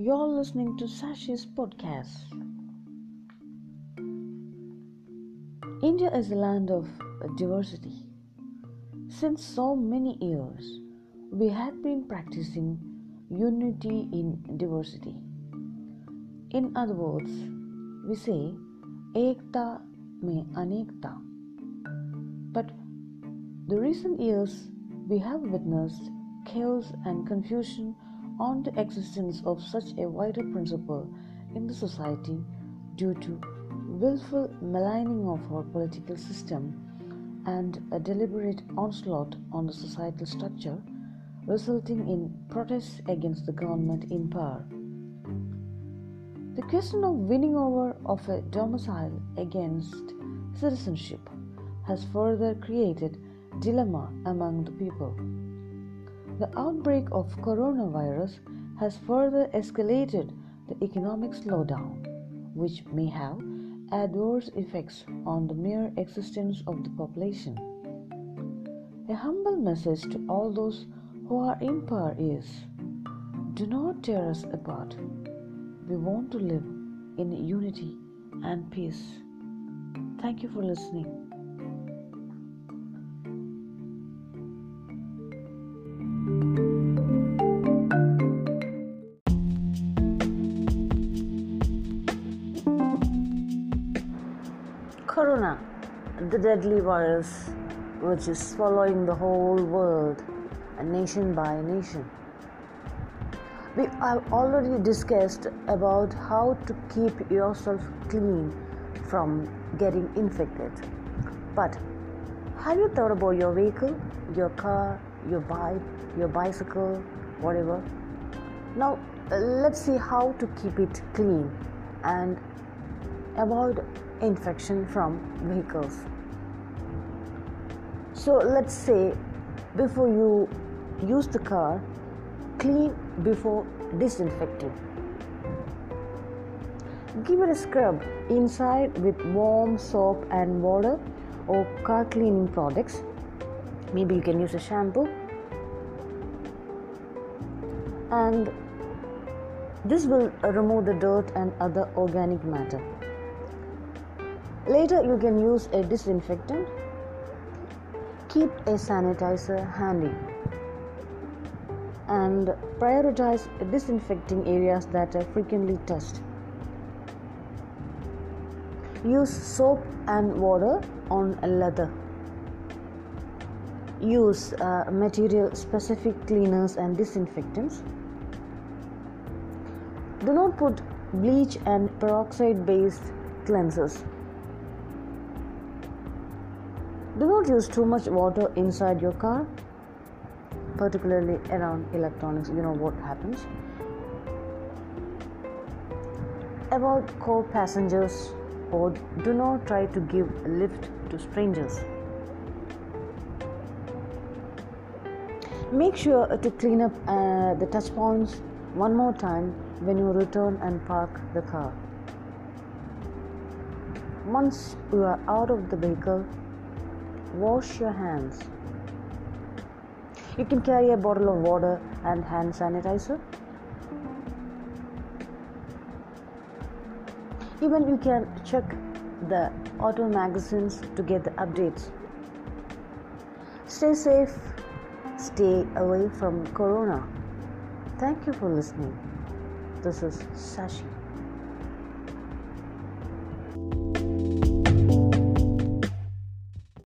You're listening to Sashi's podcast. India is a land of diversity. Since so many years, we have been practicing unity in diversity. In other words, we say Ekta mein Anekta. But the recent years we have witnessed chaos and confusion on the existence of such a vital principle in the society due to willful maligning of our political system and a deliberate onslaught on the societal structure resulting in protests against the government in power. The question of winning over of a domicile against citizenship has further created dilemma among the people. The outbreak of coronavirus has further escalated the economic slowdown, which may have adverse effects on the mere existence of the population. A humble message to all those who are in power is do not tear us apart. We want to live in unity and peace. Thank you for listening. Corona, the deadly virus which is swallowing the whole world, and nation by nation. We have already discussed about how to keep yourself clean from getting infected. But have you thought about your vehicle, your car, your bike, your bicycle, whatever? Now, uh, let's see how to keep it clean and avoid infection from vehicles. So let's say before you use the car, clean before disinfecting. Give it a scrub inside with warm soap and water or car cleaning products. Maybe you can use a shampoo. And this will remove the dirt and other organic matter. Later, you can use a disinfectant. Keep a sanitizer handy and prioritize disinfecting areas that are frequently touched. Use soap and water on leather. Use uh, material specific cleaners and disinfectants. Do not put bleach and peroxide based cleansers. Do not use too much water inside your car, particularly around electronics. You know what happens. Avoid co passengers or do not try to give a lift to strangers. Make sure to clean up uh, the touch points one more time when you return and park the car. Once you are out of the vehicle, Wash your hands. You can carry a bottle of water and hand sanitizer. Even you can check the auto magazines to get the updates. Stay safe, stay away from corona. Thank you for listening. This is Sashi.